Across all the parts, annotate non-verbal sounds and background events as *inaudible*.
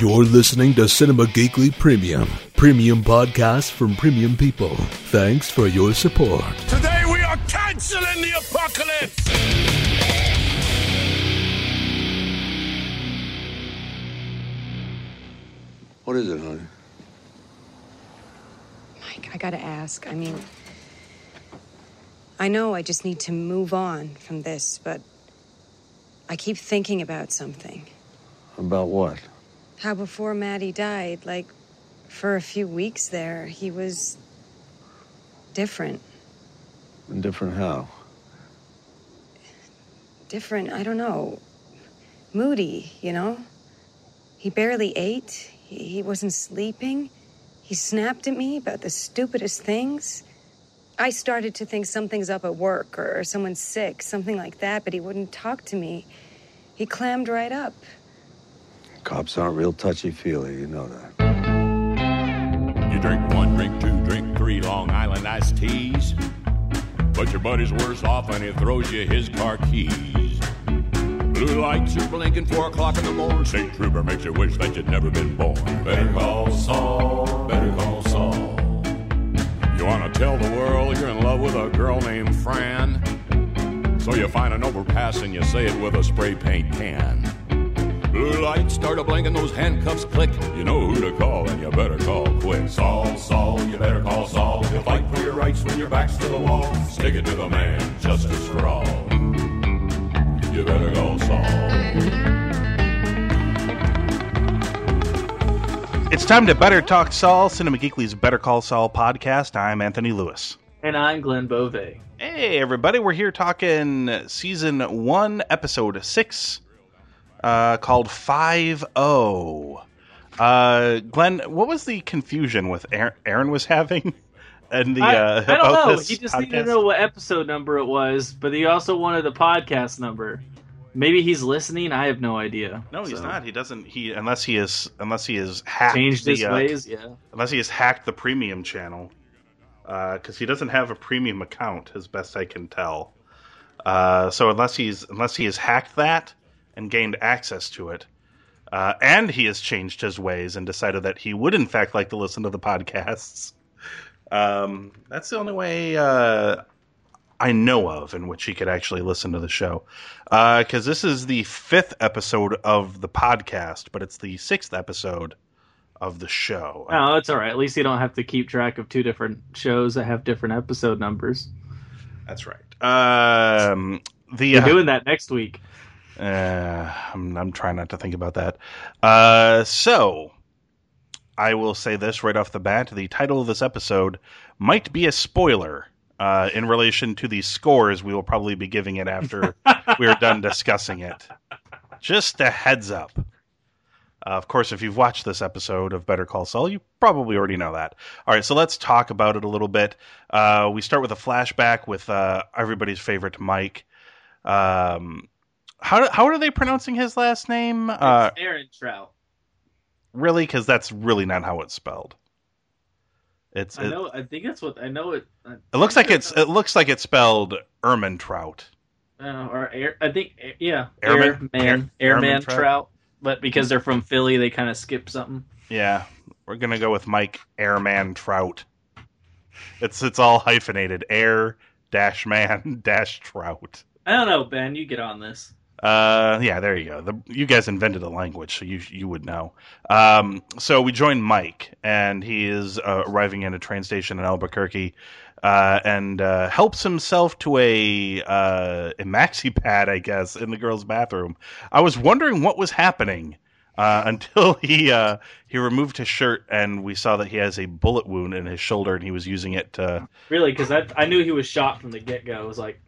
You're listening to Cinema Geekly Premium, premium podcast from premium people. Thanks for your support. Today we are canceling the apocalypse! What is it, honey? Mike, I gotta ask. I mean, I know I just need to move on from this, but I keep thinking about something. About what? How before Matty died, like for a few weeks there, he was different. And different how? Different, I don't know. Moody, you know? He barely ate, he, he wasn't sleeping. He snapped at me about the stupidest things. I started to think something's up at work or, or someone's sick, something like that, but he wouldn't talk to me. He clammed right up. Cops aren't real touchy feely, you know that. You drink one, drink two, drink three Long Island iced teas. But your buddy's worse off and he throws you his car keys. Blue lights are blinking, four o'clock in the morning. State trooper makes you wish that you'd never been born. Better call Saul, better call Saul. You wanna tell the world you're in love with a girl named Fran? So you find an overpass and you say it with a spray paint can. Blue lights start a blinking, those handcuffs click. You know who to call, and you better call quick. Saul, Saul, you better call Saul. He'll fight for your rights when your back's to the wall. Stick it to the man, justice for all. You better call Saul. It's time to Better Talk Saul, Cinema Geekly's Better Call Saul podcast. I'm Anthony Lewis. And I'm Glenn Bove. Hey, everybody, we're here talking season one, episode six, uh, called 5 0. Uh, Glenn, what was the confusion with Aaron, Aaron was having? *laughs* And the I, uh, I don't know. He just needed to know what episode number it was, but he also wanted the podcast number. Maybe he's listening. I have no idea. No, he's So, not. He doesn't. He unless he is unless he is hacked Changed the, his uh, ways. Yeah. unless he has hacked the premium channel because he doesn't have a premium account as best i can tell uh, so unless he's unless he has hacked that and gained access to it uh, and he has changed his ways and decided that he would in fact like to listen to the podcasts *laughs* um, that's the only way uh, i know of in which he could actually listen to the show because this is the fifth episode of the podcast but it's the sixth episode of the show Oh, that's all right. At least you don't have to keep track of two different shows that have different episode numbers. That's right. Um, the You're uh, doing that next week. uh, I'm, I'm trying not to think about that. Uh, so I will say this right off the bat: the title of this episode might be a spoiler uh, in relation to the scores we will probably be giving it after we are done discussing it. Just a heads up. Uh, of course, if you've watched this episode of Better Call Saul, you probably already know that. All right, so let's talk about it a little bit. Uh, we start with a flashback with uh, everybody's favorite Mike. Um, how how are they pronouncing his last name? Uh, It's Aaron Trout. really, because that's really not how it's spelled. It's I it, know. I think that's what I know. It. I it looks like it's it looks like it's spelled Ermin Trout. Uh, or air, I think yeah, Airman? Airman, Air- Airman Trout? Trout. But because they're from Philly, they kind of skip something. Yeah, we're gonna go with Mike Airman Trout. It's it's all hyphenated. Air dash man *laughs* dash Trout. I don't know, Ben. You get on this. Uh, yeah, there you go. The, you guys invented a language, so you you would know. Um, so we join Mike, and he is uh, arriving at a train station in Albuquerque, uh, and uh, helps himself to a uh, a maxi pad, I guess, in the girls' bathroom. I was wondering what was happening. Uh, *laughs* until he uh, he removed his shirt and we saw that he has a bullet wound in his shoulder and he was using it to Really, because I, I knew he was shot from the get go. I was like,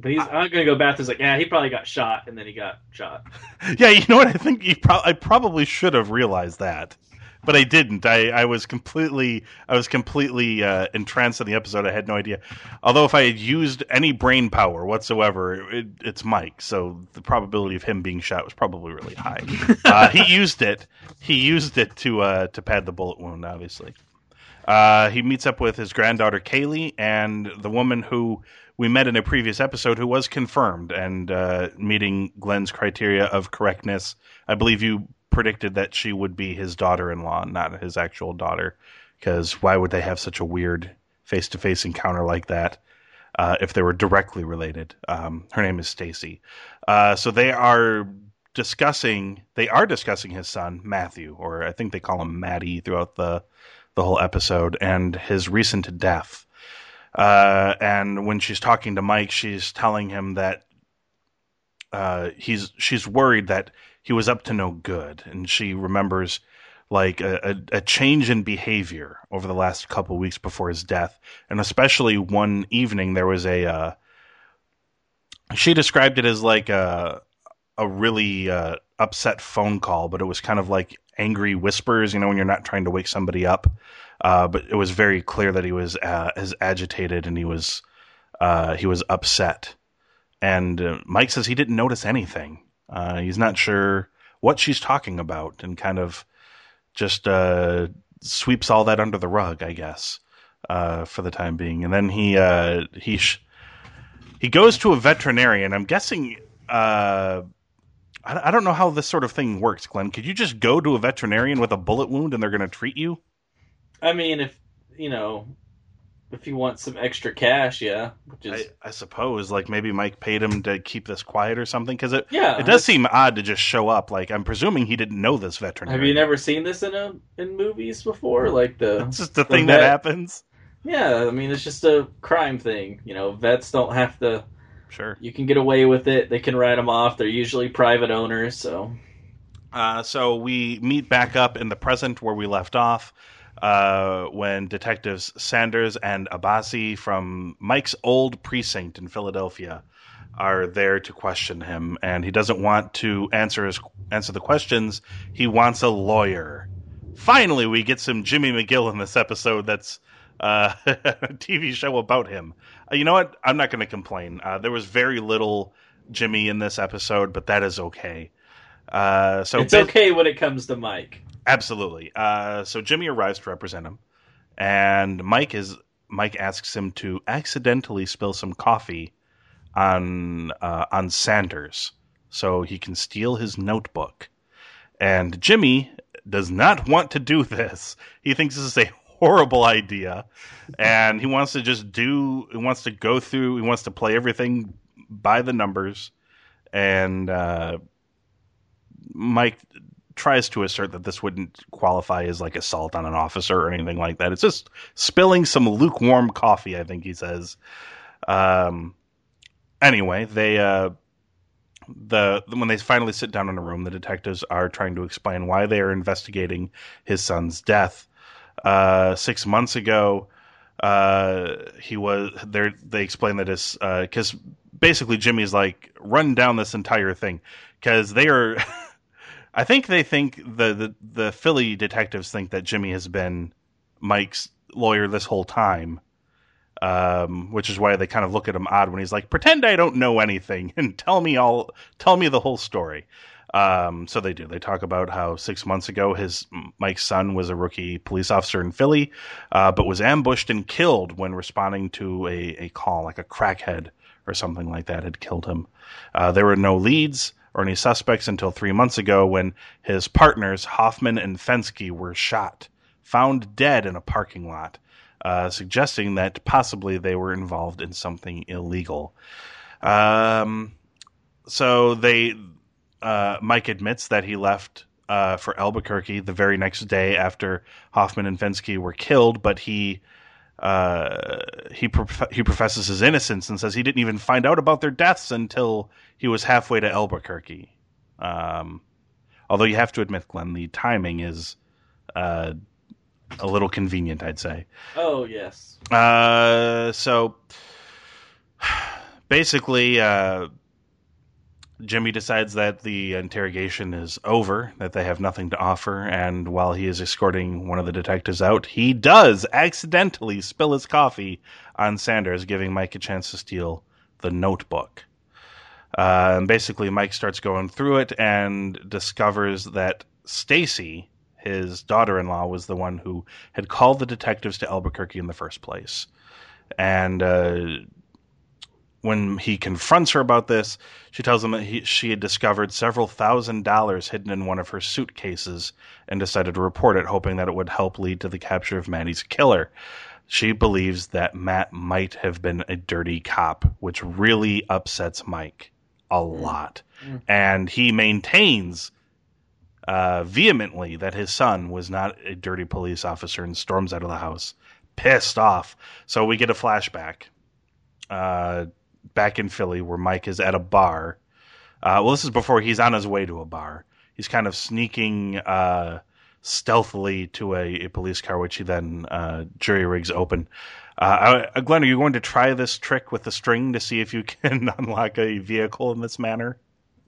but he's I'm not gonna go back. It's like, yeah, he probably got shot, and then he got shot. *laughs* Yeah, you know what? I think you pro- I probably should have realized that, but I didn't. I, I was completely I was completely uh, entranced in the episode. I had no idea. Although if I had used any brain power whatsoever, it, it's Mike, so the probability of him being shot was probably really high. *laughs* uh, he used it. He used it to uh, to pad the bullet wound, obviously. Uh, he meets up with his granddaughter Kaylee and the woman who we met in a previous episode, who was confirmed and uh, meeting Glenn's criteria of correctness. I believe you predicted that she would be his daughter-in-law, not his actual daughter, because why would they have such a weird face-to-face encounter like that? Uh, if they were directly related. Um, her name is Stacy. Uh, so they are discussing. They are discussing his son Matthew, or I think they call him Matty throughout the the whole episode, and his recent death. Uh, and when she's talking to Mike, she's telling him that uh, he's she's worried that he was up to no good, and she remembers like a, a, a change in behavior over the last couple weeks before his death, and especially one evening there was a. Uh, she described it as like a a really uh, upset phone call, but it was kind of like angry whispers. You know, when you're not trying to wake somebody up. Uh, but it was very clear that he was uh, as agitated and he was uh, he was upset. And uh, Mike says he didn't notice anything. Uh, he's not sure what she's talking about, and kind of just sweeps all that under the rug, I guess, for the time being. And then he he sh- he goes to a veterinarian. I'm guessing. I don't know how this sort of thing works, Glenn. Could you just go to a veterinarian with a bullet wound and they're going to treat you? I mean, if you know, if you want some extra cash, yeah. Which is, I, I suppose, like maybe Mike paid him to keep this quiet or something, because it Yeah, it does seem odd to just show up. Like I'm presuming he didn't know this veteran. have you never seen this in a in movies before? Like the It's just the the thing that happens. Yeah, I mean, it's just a crime thing. You know, vets don't have to. Sure. You can get away with it. They can write them off. They're usually private owners, so Uh, so we meet back up in the present where we left off. Uh, when detectives Sanders and Abbasi from Mike's old precinct in Philadelphia are there to question him, and he doesn't want to answer his answer the questions. He wants a lawyer. Finally, we get some Jimmy McGill in this episode. That's uh, *laughs* a TV show about him. Uh, you know what? I'm not going to complain. Uh, there was very little Jimmy in this episode, but that is okay. Uh, so it's okay when it comes to Mike. Absolutely. Uh, so Jimmy arrives to represent him, and Mike is Mike asks him to accidentally spill some coffee on uh, on Sanders so he can steal his notebook. And Jimmy does not want to do this. He thinks this is a horrible idea, and he wants to just do. He wants to go through. He wants to play everything by the numbers, and uh, Mike tries to assert that this wouldn't qualify as like assault on an officer or anything like that. It's just spilling some lukewarm coffee, I think he says. Um, anyway, they uh, the when they finally sit down in a room, the detectives are trying to explain why they are investigating his son's death. Uh, six months ago, uh, he was there. They explain that his because basically Jimmy's like run down this entire thing because they are. *laughs* I think they think the, the the Philly detectives think that Jimmy has been Mike's lawyer this whole time, um, which is why they kind of look at him odd when he's like, "Pretend I don't know anything *laughs* and tell me all, tell me the whole story." Um, so they do. They talk about how six months ago his Mike's son was a rookie police officer in Philly, uh, but was ambushed and killed when responding to a, a call, like a crackhead or something like that had killed him. Uh, there were no leads or any suspects until three months ago when his partners Hoffman and Fensky were shot, found dead in a parking lot, uh, suggesting that possibly they were involved in something illegal. Um, so they, uh, Mike admits that he left uh, for Albuquerque the very next day after Hoffman and Fensky were killed, but he. Uh, he prof- he professes his innocence and says he didn't even find out about their deaths until he was halfway to Albuquerque. Um, although you have to admit, Glenn, the timing is uh, a little convenient, I'd say. Oh yes. Uh, so *sighs* basically, uh, Jimmy decides that the interrogation is over, that they have nothing to offer, and while he is escorting one of the detectives out, he does accidentally spill his coffee on Sanders, giving Mike a chance to steal the notebook. Uh, and basically, Mike starts going through it and discovers that Stacy, his daughter-in-law was the one who had called the detectives to Albuquerque in the first place, and uh, when he confronts her about this, she tells him that he, she had discovered several thousand dollars hidden in one of her suitcases and decided to report it, hoping that it would help lead to the capture of Matty's killer. She believes that Matt might have been a dirty cop, which really upsets Mike a lot. And he maintains uh, vehemently that his son was not a dirty police officer and storms out of the house, pissed off. So we get a flashback uh, back in Philly where Mike is at a bar. Uh, well, this is before he's on his way to a bar. He's kind of sneaking uh, stealthily to a, a police car, which he then uh, jury rigs open. Uh, uh, Glenn, are you going to try this trick with the string to see if you *laughs* can unlock a vehicle in this manner?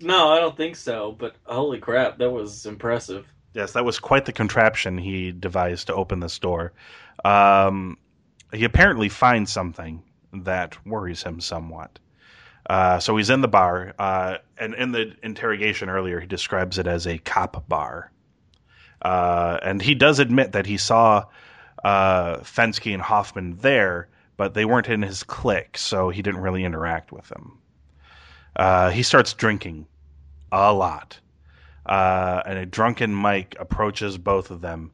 No, I don't think so. But holy crap, that was impressive. Yes, that was quite the contraption he devised to open this door. Um, he apparently finds something that worries him somewhat. Uh, so he's in the bar, uh, and in the interrogation earlier, he describes it as a cop bar. Uh, and he does admit that he saw uh, Fensky and Hoffman there, but they weren't in his clique, so he didn't really interact with them. Uh, he starts drinking a lot. Uh, and a drunken Mike approaches both of them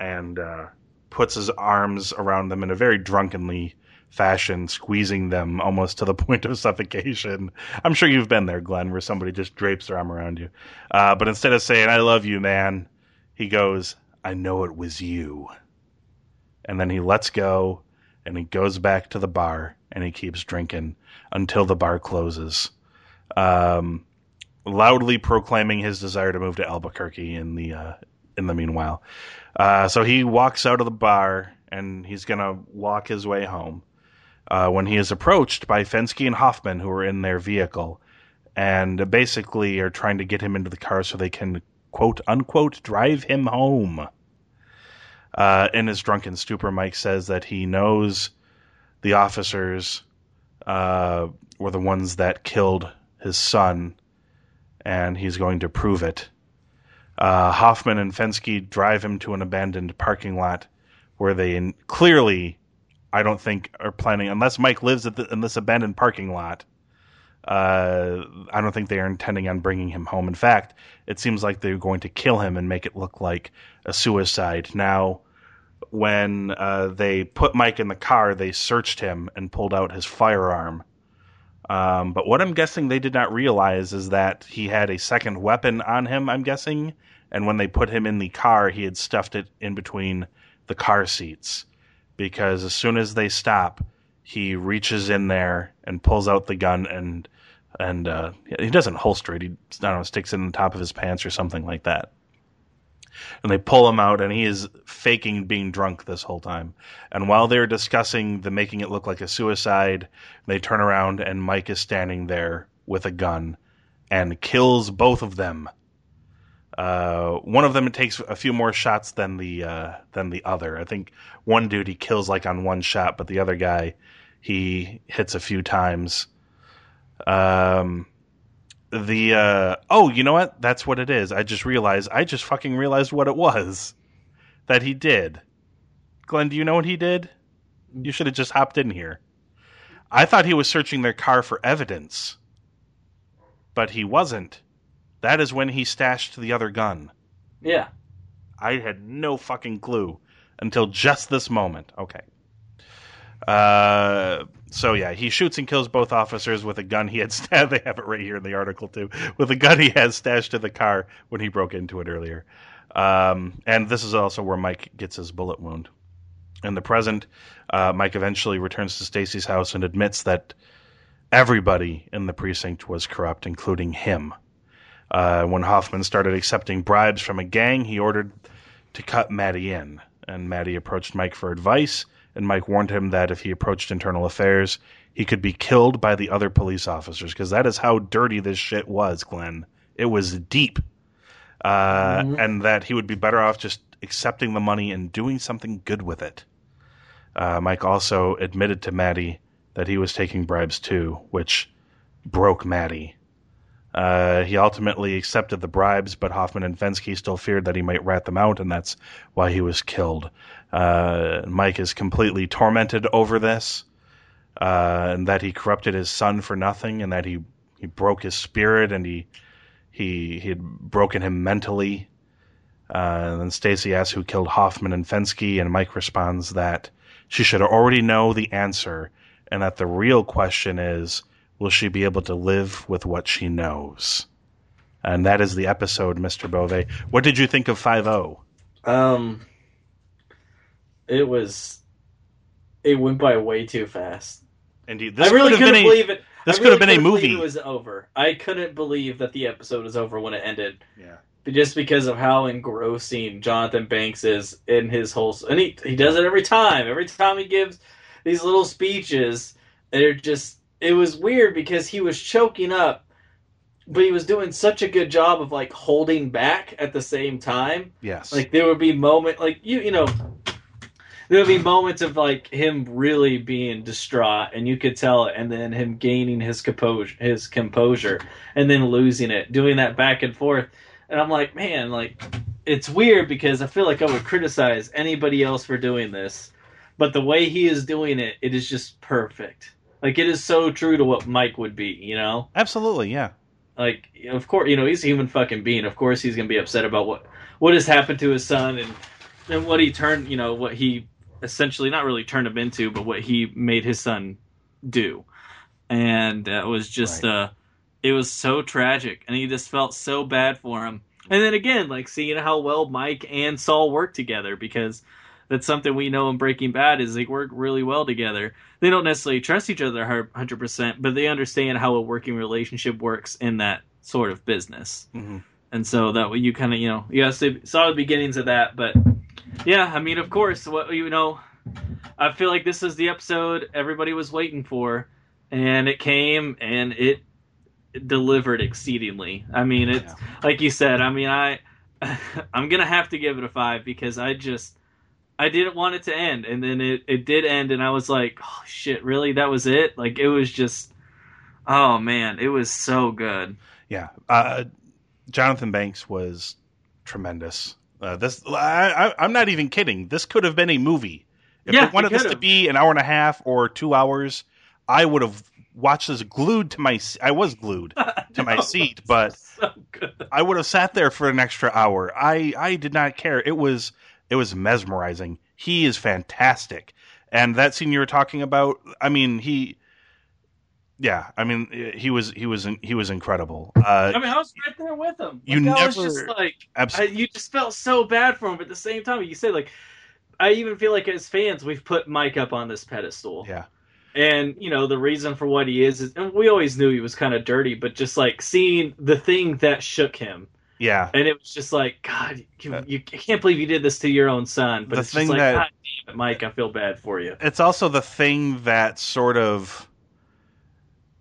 and uh, puts his arms around them in a very drunkenly fashion, squeezing them almost to the *laughs* point of suffocation. I'm sure you've been there, Glenn, where somebody just drapes their arm around you. Uh, but instead of saying, I love you, man, he goes, I know it was you. And then he lets go and he goes back to the bar and he keeps drinking until the bar closes. Um, loudly proclaiming his desire to move to Albuquerque in the uh, in the meanwhile. Uh, so he walks out of the bar and he's gonna walk his way home. Uh, when he is approached by Fensky and Hoffman, who are in their vehicle, and basically are trying to get him into the car so they can quote unquote drive him home. Uh, in his drunken stupor, Mike says that he knows the officers uh, were the ones that killed his son, and he's going to prove it. Uh, Hoffman and Fensky drive him to an abandoned parking lot where they in, clearly, I don't think, are planning, unless Mike lives the, in this abandoned parking lot. Uh, I don't think they are intending on bringing him home. In fact, it seems like they're going to kill him and make it look like a suicide. Now, when uh, they put Mike in the car, they searched him and pulled out his firearm. Um, but what I'm guessing they did not realize is that he had a second weapon on him, I'm guessing. And when they put him in the car, he had stuffed it in between the car seats. Because as soon as they stop, he reaches in there and pulls out the gun and and uh, he doesn't holster it. He I don't know, sticks it in the top of his pants or something like that. And they pull him out, and he is faking being drunk this whole time. And while they're discussing the making it look like a suicide, they turn around, and Mike is standing there with a gun and kills both of them. Uh, one of them takes a few more shots than the uh, than the other. I think one dude he kills like on one shot, but the other guy he hits a few times. Um, the uh, oh, you know what? That's what it is. I just realized. I just fucking realized what it was *laughs* that he did. Glenn, do you know what he did? You should have just hopped in here. I thought he was searching their car for evidence, but he wasn't. That is when he stashed the other gun. Yeah. I had no fucking clue until just this moment. Okay. Uh, so yeah, he shoots and kills both officers with a gun he had. *laughs* stashed. they have it right here in the article too, with a gun he has stashed in the car when he broke into it earlier. Um, and this is also where Mike gets his bullet wound. In the present, uh, Mike eventually returns to Stacy's house and admits that everybody in the precinct was corrupt, including him. Uh, when Hoffman started accepting bribes from a gang, he ordered to cut Matty in. And Matty approached Mike for advice, and Mike warned him that if he approached internal affairs, he could be killed by the other police officers, because that is how dirty this shit was, Glenn. It was deep. Uh, And that he would be better off just accepting the money and doing something good with it. Uh, Mike also admitted to Matty that he was taking bribes too, which broke Matty. Uh, he ultimately accepted the bribes, but Hoffman and Fensky still feared that he might rat them out, and that's why he was killed. Uh, Mike is completely tormented over this, uh, and that he corrupted his son for nothing, and that he, he broke his spirit, and he he he had broken him mentally. Uh, and then Stacy asks who killed Hoffman and Fensky, and Mike responds that she should already know the answer, and that the real question is, will she be able to live with what she knows? And that is the episode, Mr. Bove. What did you think of Five O? Um, it was. It went by way too fast. Indeed, this I really couldn't been a, believe it. this I could have been a movie. It was over. I couldn't believe that the episode was over when it ended. Yeah. But just because of how engrossing Jonathan Banks is in his whole, and he he does it every time. Every time he gives these little speeches, they're just. It was weird because he was choking up, but he was doing such a good job of like holding back at the same time. Yes. Like there would be moment like you you know there would be moments of like him really being distraught and you could tell it and then him gaining his composure his composure and then losing it doing that back and forth and I'm like man like it's weird because I feel like I would criticize anybody else for doing this but the way he is doing it it is just perfect like it is so true to what Mike would be you know? Absolutely, yeah. like of course you know he's a human fucking being of course he's gonna be upset about what what has happened to his son and and what he turned you know what he essentially not really turned him into but what he made his son do. And it was just Right. uh it was so tragic and he just felt so bad for him. And then again like seeing how well mike and saul work together because that's something we know in breaking bad is they work really well together they don't necessarily trust each other 100% but they understand how a working relationship works in that sort of business Mhm. and so that way you kind of you know you guys saw the beginnings of that but yeah i mean of course what you know i feel like this is the episode everybody was waiting for and it came and it delivered exceedingly i mean it's Yeah. like you said i mean i *laughs* i'm gonna have to give it a five because i just i didn't want it to end and then it, it did end and i was like oh shit really that was it like it was just oh man it was so good Yeah, uh, Jonathan Banks was tremendous. Uh, this I, I, I'm not even kidding. This could have been a movie. If Yeah, they wanted this to be an hour and a half or two hours, I would have watched this glued to my. I was glued *laughs* to my seat, but so I would have sat there for an extra hour. I I did not care. It was it was mesmerizing. He is fantastic, and that scene you were talking about. I mean, he. Yeah, I mean, he was he was he was incredible. Uh, I mean, I was right there with him. You Like, I was never- just like, I, you just felt so bad for him. But at the same time, you say like, I even feel like as fans, we've put Mike up on this pedestal. Yeah. And you know the reason for what he is, is and we always knew he was kind of dirty, but just like seeing the thing that shook him, Yeah, and it was just like, God, you, Uh, you can't believe you did this to your own son. But The it's thing just like, that- it, Mike, I feel bad for you. it's also the thing that sort of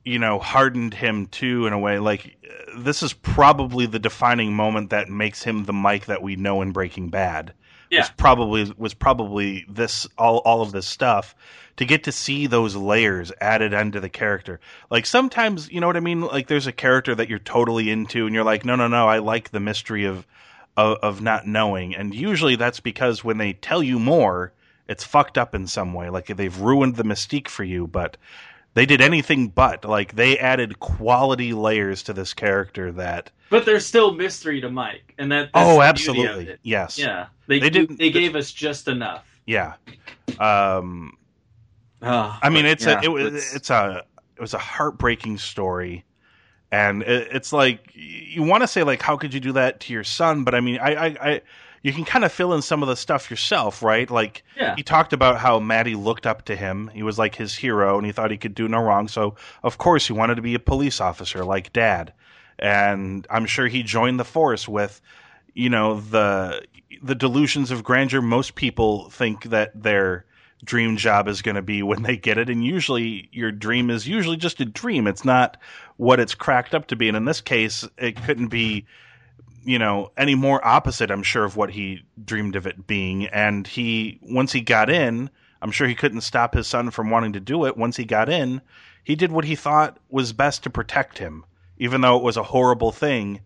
you know hardened him too in a way like this is probably the defining moment that makes him the mike that we know in breaking bad Yeah. was probably was probably this all all of this stuff to get to see those layers added into the character. Like sometimes you know what i mean? Like there's a character that you're totally into and you're like no no no i like the mystery of of, of not knowing. And usually that's because when they tell you more it's fucked up in some way. Like they've ruined the mystique for you but they did anything but like they added quality layers to this character that But there's still mystery to Mike, and that that's oh the of absolutely it. yes Yeah, they They they, didn't- they gave us just enough. yeah um Oh, I mean, it's yeah, a it was it's, a it was a heartbreaking story, and it, it's like you want to say like how could you do that to your son? But I mean, I I, I you can kind of fill in some of the stuff yourself, right? Like yeah, he talked about how Matty looked up to him. He was like his hero, and he thought he could do no wrong. So of course he wanted to be a police officer like Dad, and I'm sure he joined the force with, you know, the the delusions of grandeur. Most people think that their dream job is going to be when they get it, and usually your dream is usually just a dream. It's not what it's cracked up to be, and in this case, it couldn't be you know any more opposite i'm sure of what he dreamed of it being and he once he got in i'm sure he couldn't stop his son from wanting to do it once he got in he did what he thought was best to protect him even though it was a horrible thing.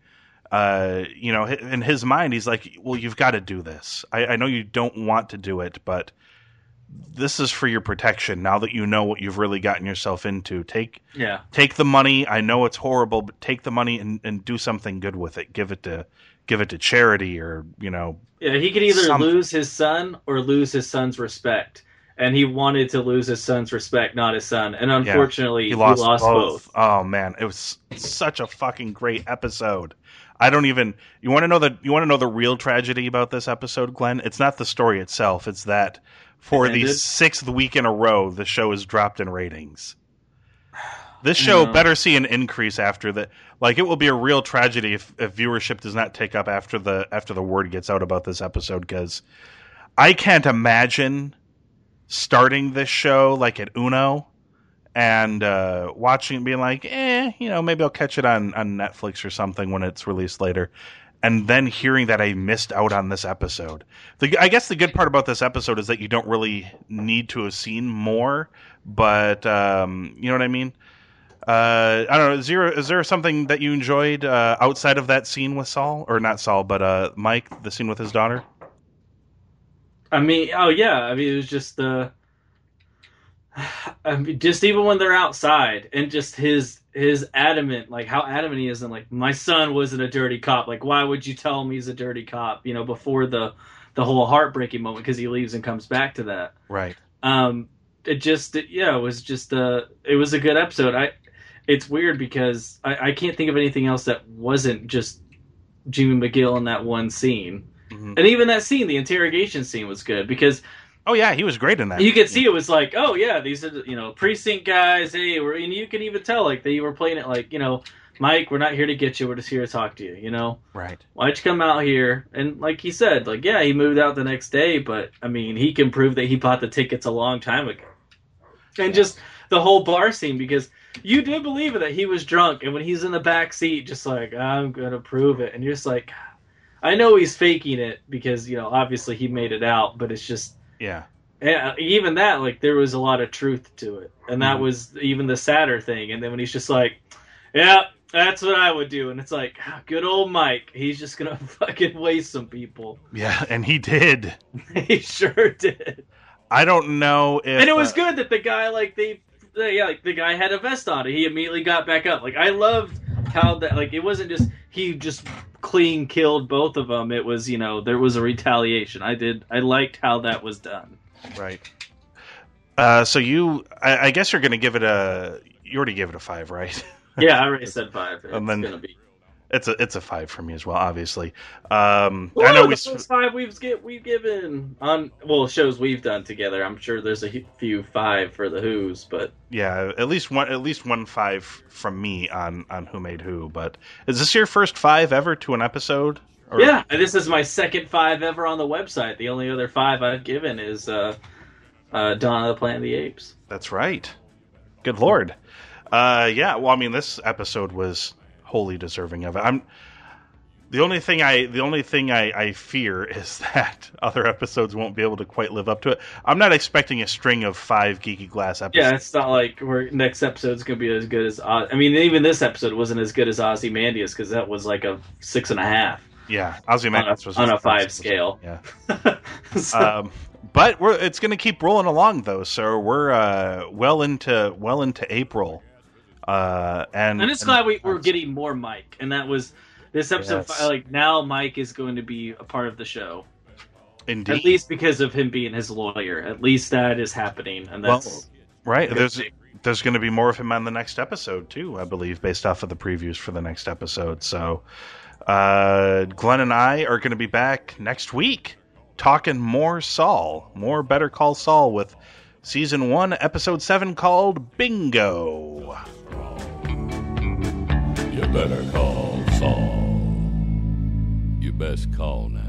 Uh, you know, in his mind, he's like, "Well, you've got to do this. I, I know you don't want to do it, but this is for your protection. Now that you know what you've really gotten yourself into, take Yeah. take the money. I know it's horrible, but take the money and, and do something good with it. Give it to give it to charity, or you know, Yeah, he could either Something. lose his son or lose his son's respect. And he wanted to lose his son's respect, not his son. And unfortunately, he he lost, lost, both. both. Oh man, it was such a fucking great episode. I don't even. You want to know the you want to know the real tragedy about this episode, Glenn? It's not the story itself. It's that for It the sixth week in a row, the show has dropped in ratings. This show No. better see an increase after that. Like it will be a real tragedy if, if viewership does not take up after the after the word gets out about this episode. Because I can't imagine starting this show like at Uno and uh, watching it, being like, eh, you know, maybe I'll catch it on on Netflix or something when it's released later. And then hearing that I missed out on this episode. The, I guess the good part about this episode is that you don't really need to have seen more, but um, you know what I mean. Uh, I don't know. Is there, is there something that you enjoyed uh, outside of that scene with Saul, or not Saul, but uh, Mike, the scene with his daughter? I mean, oh yeah, I mean it was just the, *sighs* I mean, just even when they're outside and just his his adamant, like how adamant he is, and like my son wasn't a dirty cop. Like why would you tell him he's a dirty cop? You know, before the the whole heartbreaking moment because he leaves and comes back to that. Right. Um, it just it, yeah, it was just uh it was a good episode. I it's weird because I, I can't think of anything else that wasn't just Jimmy McGill in that one scene. Mhm. And even that scene, the interrogation scene was good because Oh yeah, he was great in that. you could see it was like, oh yeah, these are you know precinct guys. Hey, we're, and you can even tell like they were playing it like you know, Mike, we're not here to get you. We're just here to talk to you. You know, Right. why'd you come out here? And like he said, like yeah, he moved out the next day, but I mean, he can prove that he bought the tickets a long time ago. And just the whole bar scene because you did believe it that he was drunk, and when he's in the back seat, just like I'm gonna prove it, and you're just like. I know he's faking it because you know obviously he made it out, but it's just Yeah. yeah, even that, like, there was a lot of truth to it, and that Mhm. was even the sadder thing. And then when he's just like, "Yeah, that's what I would do," and it's like, ah, good old Mike, he's just gonna *laughs* fucking waste some people. *laughs* Yeah, and he did. he sure did, I don't know if and it was uh, good that the guy, like, they, they, yeah, like the guy had a vest on, and he immediately got back up. Like, I loved how that, like, it wasn't just he just clean killed both of them. It was, you know, there was a retaliation. I did, I liked how that was done. Right. Uh, so you, I, I guess you're going to give it a. You already gave it a five, right? Yeah, I already *laughs* said five. It's And then- gonna be. It's a it's a five for me as well. Obviously, um, Woo, I know we. first five we've get we've given on well shows we've done together. I'm sure there's a few five for the Who's, but Yeah, at least one at least one five from me on on who made who. But is this your first five ever to an episode? Or- yeah, this is my second five ever on the website. The only other five I've given is uh, uh, Dawn of the Planet of the Apes. That's right. Good lord. Uh, yeah. Well, I mean, this episode was wholly deserving of it. I'm the only thing I the only thing I, I fear *laughs* is that other episodes won't be able to quite live up to it. I'm not expecting a string of five Geeky Glass episodes. Yeah, it's not like we're next episode's gonna be as good as Oz. I mean, even this episode wasn't as good as Ozymandias because that was like a six and a half yeah. on Ozymandias a, was on a five scale. Yeah. *laughs* So- um, but we're it's going to keep rolling along though, so we're uh, well into well into April, uh, and I'm just glad we, we're getting more Mike, and that was this episode. Yes. Like now, Mike is going to be a part of the show, indeed at least because of him being his lawyer. At least that is happening, and well, that's right. There's thing. there's going to be more of him on the next episode too, I believe, based off of the previews for the next episode. So, uh, Glenn and I are going to be back next week talking more Saul, more Better Call Saul with season one, episode seven, called Bingo. You better call Saul. You best call now?